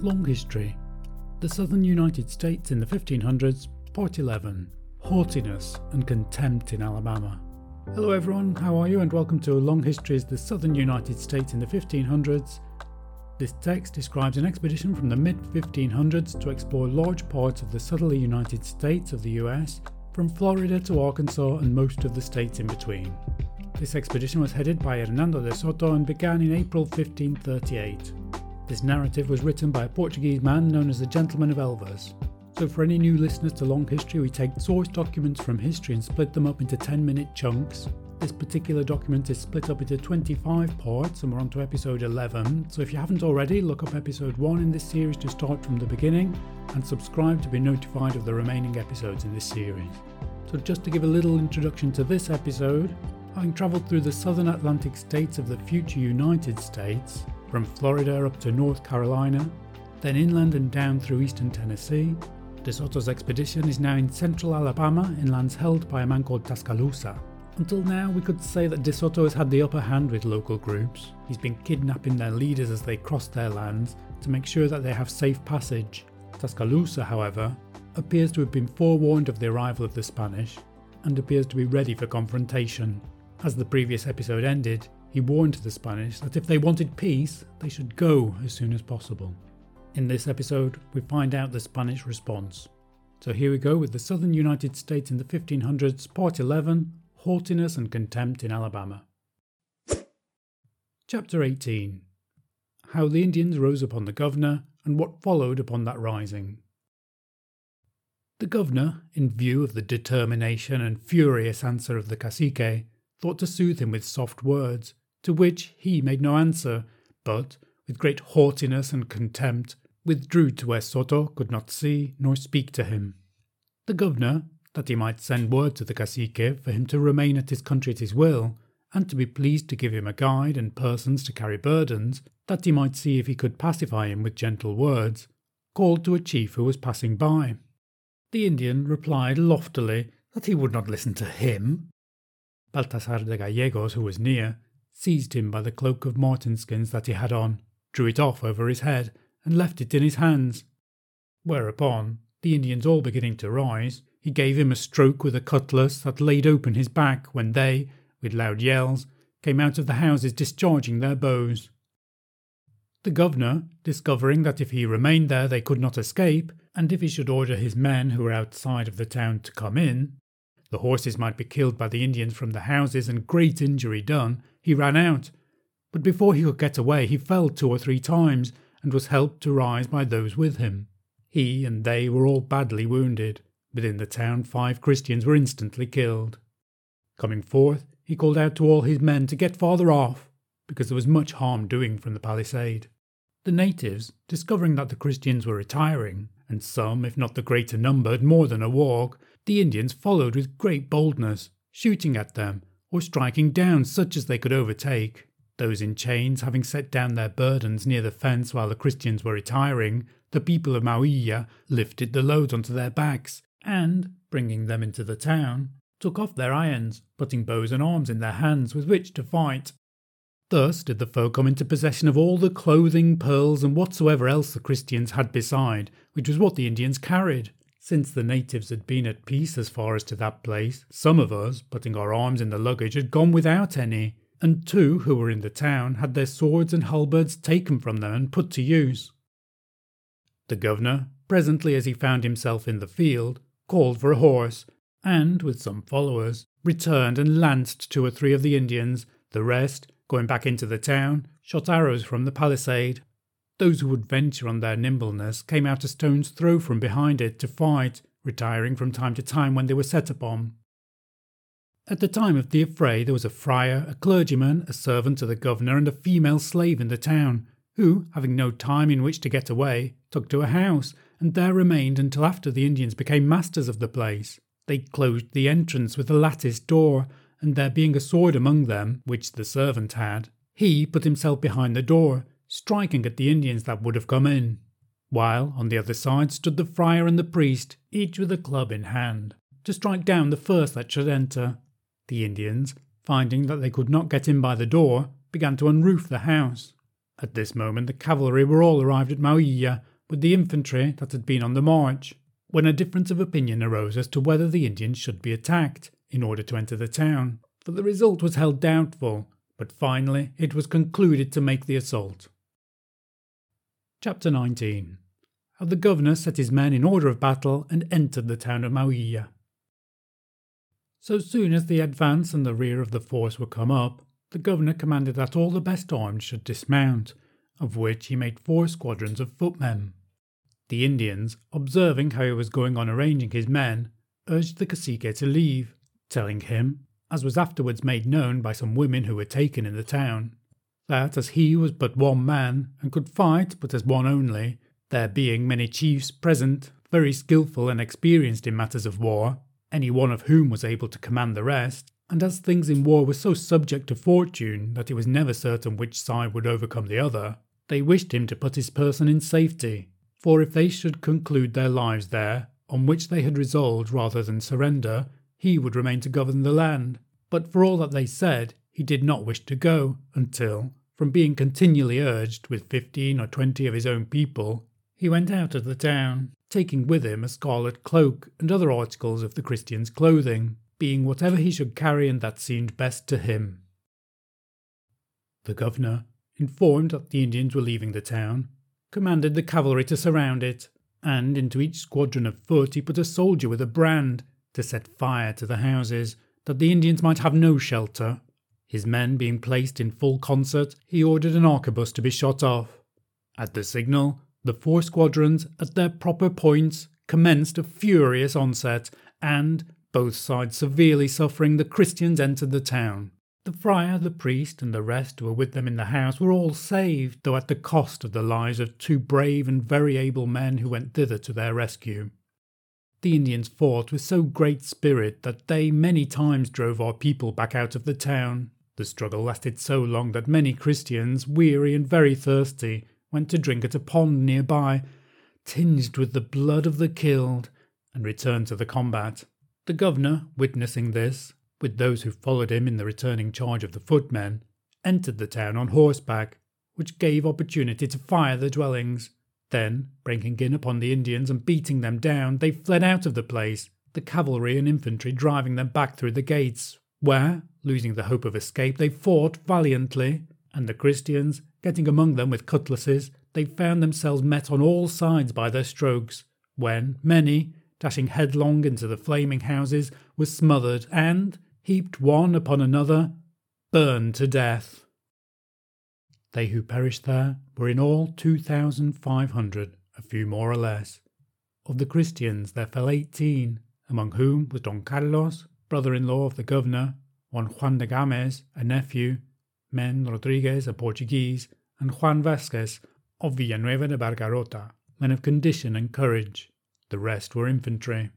Long History The Southern United States in the 1500s, Part 11 Haughtiness and Contempt in Alabama. Hello, everyone, how are you? And welcome to Long History's The Southern United States in the 1500s. This text describes an expedition from the mid 1500s to explore large parts of the southerly United States of the US, from Florida to Arkansas and most of the states in between. This expedition was headed by Hernando de Soto and began in April 1538. This narrative was written by a Portuguese man known as the Gentleman of Elvas. So, for any new listeners to long history, we take source documents from history and split them up into 10 minute chunks. This particular document is split up into 25 parts, and we're on to episode 11. So, if you haven't already, look up episode 1 in this series to start from the beginning and subscribe to be notified of the remaining episodes in this series. So, just to give a little introduction to this episode, having travelled through the southern Atlantic states of the future United States, from Florida up to North Carolina, then inland and down through eastern Tennessee. De Soto's expedition is now in central Alabama in lands held by a man called Tuscaloosa. Until now, we could say that De Soto has had the upper hand with local groups. He's been kidnapping their leaders as they cross their lands to make sure that they have safe passage. Tuscaloosa, however, appears to have been forewarned of the arrival of the Spanish and appears to be ready for confrontation. As the previous episode ended, he warned the Spanish that if they wanted peace, they should go as soon as possible. In this episode, we find out the Spanish response. So here we go with the Southern United States in the 1500s, Part 11 Haughtiness and Contempt in Alabama. Chapter 18 How the Indians rose upon the governor and what followed upon that rising. The governor, in view of the determination and furious answer of the cacique, thought to soothe him with soft words, to which he made no answer, but, with great haughtiness and contempt, withdrew to where Soto could not see nor speak to him. The governor, that he might send word to the cacique for him to remain at his country at his will, and to be pleased to give him a guide and persons to carry burdens, that he might see if he could pacify him with gentle words, called to a chief who was passing by. The Indian replied loftily that he would not listen to him. Baltasar de Gallegos, who was near, seized him by the cloak of marten skins that he had on, drew it off over his head, and left it in his hands. Whereupon, the Indians all beginning to rise, he gave him a stroke with a cutlass that laid open his back when they, with loud yells, came out of the houses discharging their bows. The governor, discovering that if he remained there they could not escape, and if he should order his men who were outside of the town to come in, the horses might be killed by the Indians from the houses and great injury done, he ran out. But before he could get away, he fell two or three times and was helped to rise by those with him. He and they were all badly wounded. Within the town, five Christians were instantly killed. Coming forth, he called out to all his men to get farther off, because there was much harm doing from the palisade. The natives, discovering that the Christians were retiring, and some, if not the greater number, had more than a walk, the Indians followed with great boldness, shooting at them or striking down such as they could overtake. Those in chains having set down their burdens near the fence while the Christians were retiring, the people of Mauilla lifted the loads onto their backs and, bringing them into the town, took off their irons, putting bows and arms in their hands with which to fight. Thus did the foe come into possession of all the clothing, pearls, and whatsoever else the Christians had beside, which was what the Indians carried. Since the natives had been at peace as far as to that place, some of us, putting our arms in the luggage, had gone without any, and two who were in the town had their swords and halberds taken from them and put to use. The governor, presently as he found himself in the field, called for a horse, and, with some followers, returned and lanced two or three of the Indians, the rest, going back into the town, shot arrows from the palisade. Those who would venture on their nimbleness came out a stone's throw from behind it to fight, retiring from time to time when they were set upon. At the time of the affray, there was a friar, a clergyman, a servant to the governor, and a female slave in the town, who, having no time in which to get away, took to a house, and there remained until after the Indians became masters of the place. They closed the entrance with a lattice door, and there being a sword among them, which the servant had, he put himself behind the door, striking at the Indians that would have come in, while on the other side stood the friar and the priest, each with a club in hand, to strike down the first that should enter. The Indians, finding that they could not get in by the door, began to unroof the house. At this moment the cavalry were all arrived at Mauilla, with the infantry that had been on the march, when a difference of opinion arose as to whether the Indians should be attacked in order to enter the town, for the result was held doubtful, but finally it was concluded to make the assault. Chapter 19 How the governor set his men in order of battle and entered the town of Mauilla. So soon as the advance and the rear of the force were come up, the governor commanded that all the best armed should dismount, of which he made four squadrons of footmen. The Indians, observing how he was going on arranging his men, urged the cacique to leave, telling him, as was afterwards made known by some women who were taken in the town, that as he was but one man and could fight but as one only, there being many chiefs present, very skilful and experienced in matters of war, any one of whom was able to command the rest, and as things in war were so subject to fortune that it was never certain which side would overcome the other, they wished him to put his person in safety, for if they should conclude their lives there, on which they had resolved rather than surrender, he would remain to govern the land. But for all that they said, he did not wish to go until, from being continually urged with fifteen or twenty of his own people, he went out of the town, taking with him a scarlet cloak and other articles of the Christian's clothing, being whatever he should carry and that seemed best to him. The governor, informed that the Indians were leaving the town, commanded the cavalry to surround it, and into each squadron of foot he put a soldier with a brand to set fire to the houses, that the Indians might have no shelter. His men being placed in full concert, he ordered an arquebus to be shot off. At the signal, the four squadrons, at their proper points, commenced a furious onset, and, both sides severely suffering, the Christians entered the town. The friar, the priest, and the rest who were with them in the house were all saved, though at the cost of the lives of two brave and very able men who went thither to their rescue. The Indians fought with so great spirit that they many times drove our people back out of the town. The struggle lasted so long that many Christians, weary and very thirsty, went to drink at a pond near by, tinged with the blood of the killed, and returned to the combat. The governor, witnessing this, with those who followed him in the returning charge of the footmen, entered the town on horseback, which gave opportunity to fire the dwellings. Then, breaking in upon the Indians and beating them down, they fled out of the place, the cavalry and infantry driving them back through the gates, where, losing the hope of escape, they fought valiantly, and the Christians, getting among them with cutlasses, they found themselves met on all sides by their strokes, when many, dashing headlong into the flaming houses, were smothered and, heaped one upon another, burned to death. They who perished there were in all two thousand five hundred, a few more or less. Of the Christians there fell eighteen, among whom was Don Carlos, brother in law of the governor, one Juan de Games, a nephew, Men Rodriguez, a Portuguese, and Juan Vasquez of Villanueva de Barcarota, men of condition and courage. The rest were infantry.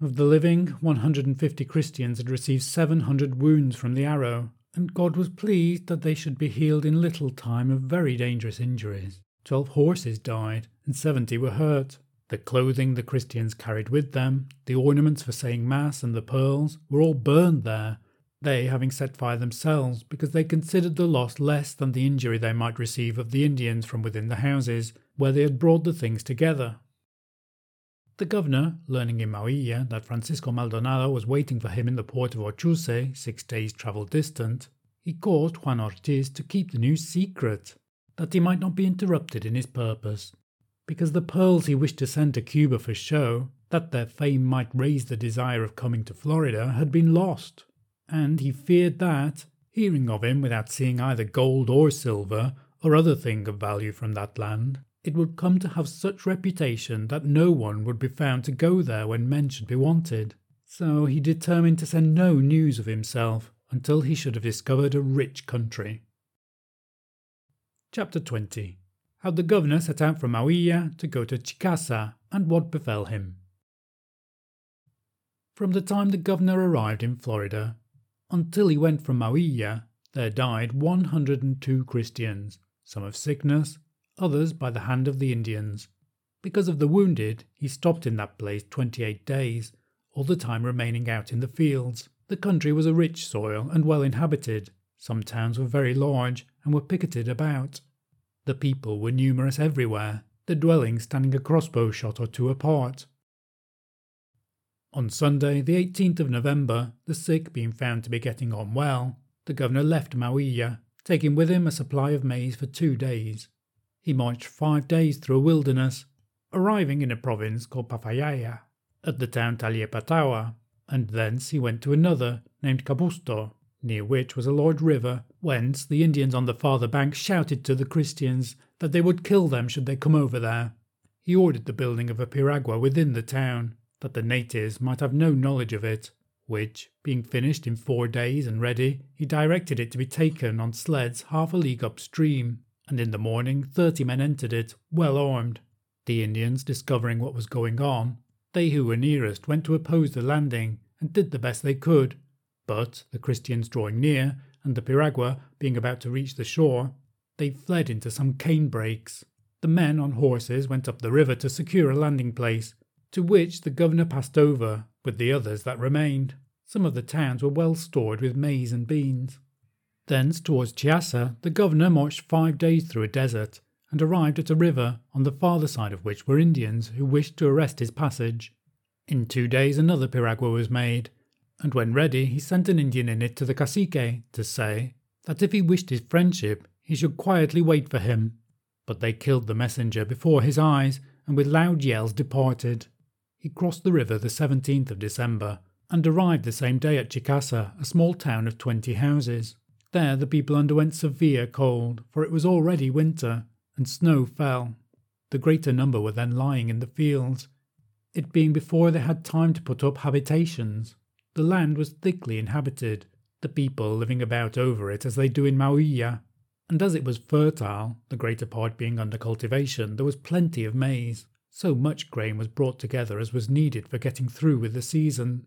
Of the living, 150 Christians had received 700 wounds from the arrow, and God was pleased that they should be healed in little time of very dangerous injuries. Twelve horses died, and 70 were hurt. The clothing the Christians carried with them, the ornaments for saying Mass, and the pearls were all burned there, they having set fire themselves because they considered the loss less than the injury they might receive of the Indians from within the houses, where they had brought the things together. The governor, learning in Mauilla that Francisco Maldonado was waiting for him in the port of Ochuse, six days' travel distant, he caused Juan Ortiz to keep the news secret, that he might not be interrupted in his purpose, because the pearls he wished to send to Cuba for show, that their fame might raise the desire of coming to Florida, had been lost and he feared that, hearing of him without seeing either gold or silver or other thing of value from that land, it would come to have such reputation that no one would be found to go there when men should be wanted. So he determined to send no news of himself until he should have discovered a rich country. Chapter 20 How the governor set out from Mauilla to go to Chicasa and what befell him. From the time the governor arrived in Florida, until he went from Mauilla, there died 102 Christians, some of sickness, others by the hand of the Indians. Because of the wounded, he stopped in that place 28 days, all the time remaining out in the fields. The country was a rich soil and well inhabited. Some towns were very large and were picketed about. The people were numerous everywhere, the dwellings standing a crossbow shot or two apart. On Sunday, the 18th of November, the sick being found to be getting on well, the governor left Mauilla, taking with him a supply of maize for two days. He marched five days through a wilderness, arriving in a province called Pafallaya, at the town Taliepataua, and thence he went to another named Cabusto, near which was a large river, whence the Indians on the farther bank shouted to the Christians that they would kill them should they come over there. He ordered the building of a piragua within the town, that the natives might have no knowledge of it, which, being finished in four days and ready, he directed it to be taken on sleds half a league upstream, and in the morning thirty men entered it, well armed. The Indians, discovering what was going on, they who were nearest went to oppose the landing, and did the best they could. But, the Christians drawing near, and the piragua being about to reach the shore, they fled into some cane brakes. The men on horses went up the river to secure a landing place, to which the governor passed over with the others that remained. Some of the towns were well stored with maize and beans. Thence towards Chicasa, the governor marched five days through a desert, and arrived at a river on the farther side of which were Indians who wished to arrest his passage. In two days another piragua was made, and when ready he sent an Indian in it to the cacique to say that if he wished his friendship he should quietly wait for him. But they killed the messenger before his eyes, and with loud yells departed. He crossed the river the 17th of December and arrived the same day at Chicasa, a small town of 20 houses. There the people underwent severe cold, for it was already winter, and snow fell. The greater number were then lying in the fields, it being before they had time to put up habitations. The land was thickly inhabited, the people living about over it as they do in Mauilla, and as it was fertile, the greater part being under cultivation, there was plenty of maize. So much grain was brought together as was needed for getting through with the season.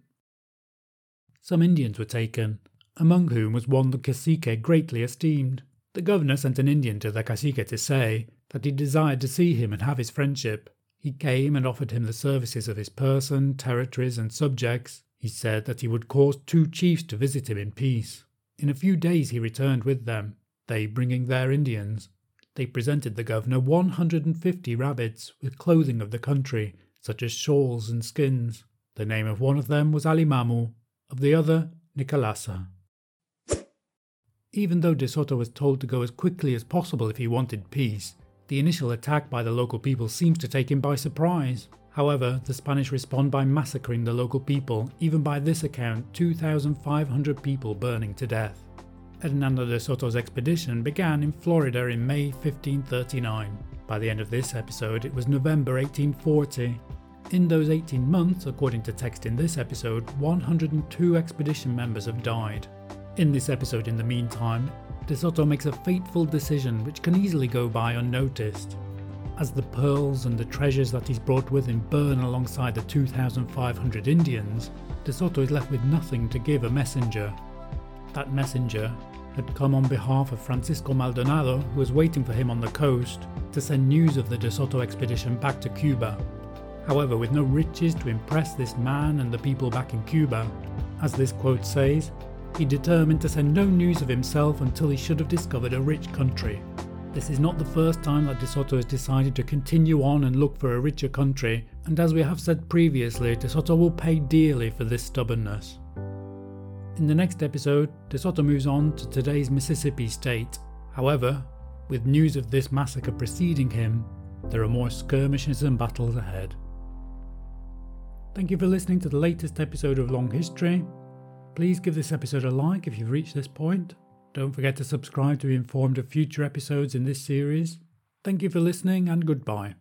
Some Indians were taken, among whom was one the cacique greatly esteemed. The governor sent an Indian to the cacique to say that he desired to see him and have his friendship. He came and offered him the services of his person, territories, and subjects. He said that he would cause two chiefs to visit him in peace. In a few days he returned with them, they bringing their Indians. They presented the governor 150 rabbits with clothing of the country, such as shawls and skins. The name of one of them was Alimamu, of the other, Nicolasa. Even though De Soto was told to go as quickly as possible if he wanted peace, the initial attack by the local people seems to take him by surprise. However, the Spanish respond by massacring the local people, even by this account, 2,500 people burning to death. Hernando de Soto's expedition began in Florida in May 1539. By the end of this episode, it was November 1840. In those 18 months, according to text in this episode, 102 expedition members have died. In this episode, in the meantime, De Soto makes a fateful decision which can easily go by unnoticed. As the pearls and the treasures that he's brought with him burn alongside the 2,500 Indians, De Soto is left with nothing to give a messenger. That messenger had come on behalf of Francisco Maldonado, who was waiting for him on the coast, to send news of the De Soto expedition back to Cuba. However, with no riches to impress this man and the people back in Cuba, as this quote says, he determined to send no news of himself until he should have discovered a rich country. This is not the first time that De Soto has decided to continue on and look for a richer country, and as we have said previously, De Soto will pay dearly for this stubbornness. In the next episode, De Soto moves on to today's Mississippi state. However, with news of this massacre preceding him, there are more skirmishes and battles ahead. Thank you for listening to the latest episode of Long History. Please give this episode a like if you've reached this point. Don't forget to subscribe to be informed of future episodes in this series. Thank you for listening and goodbye.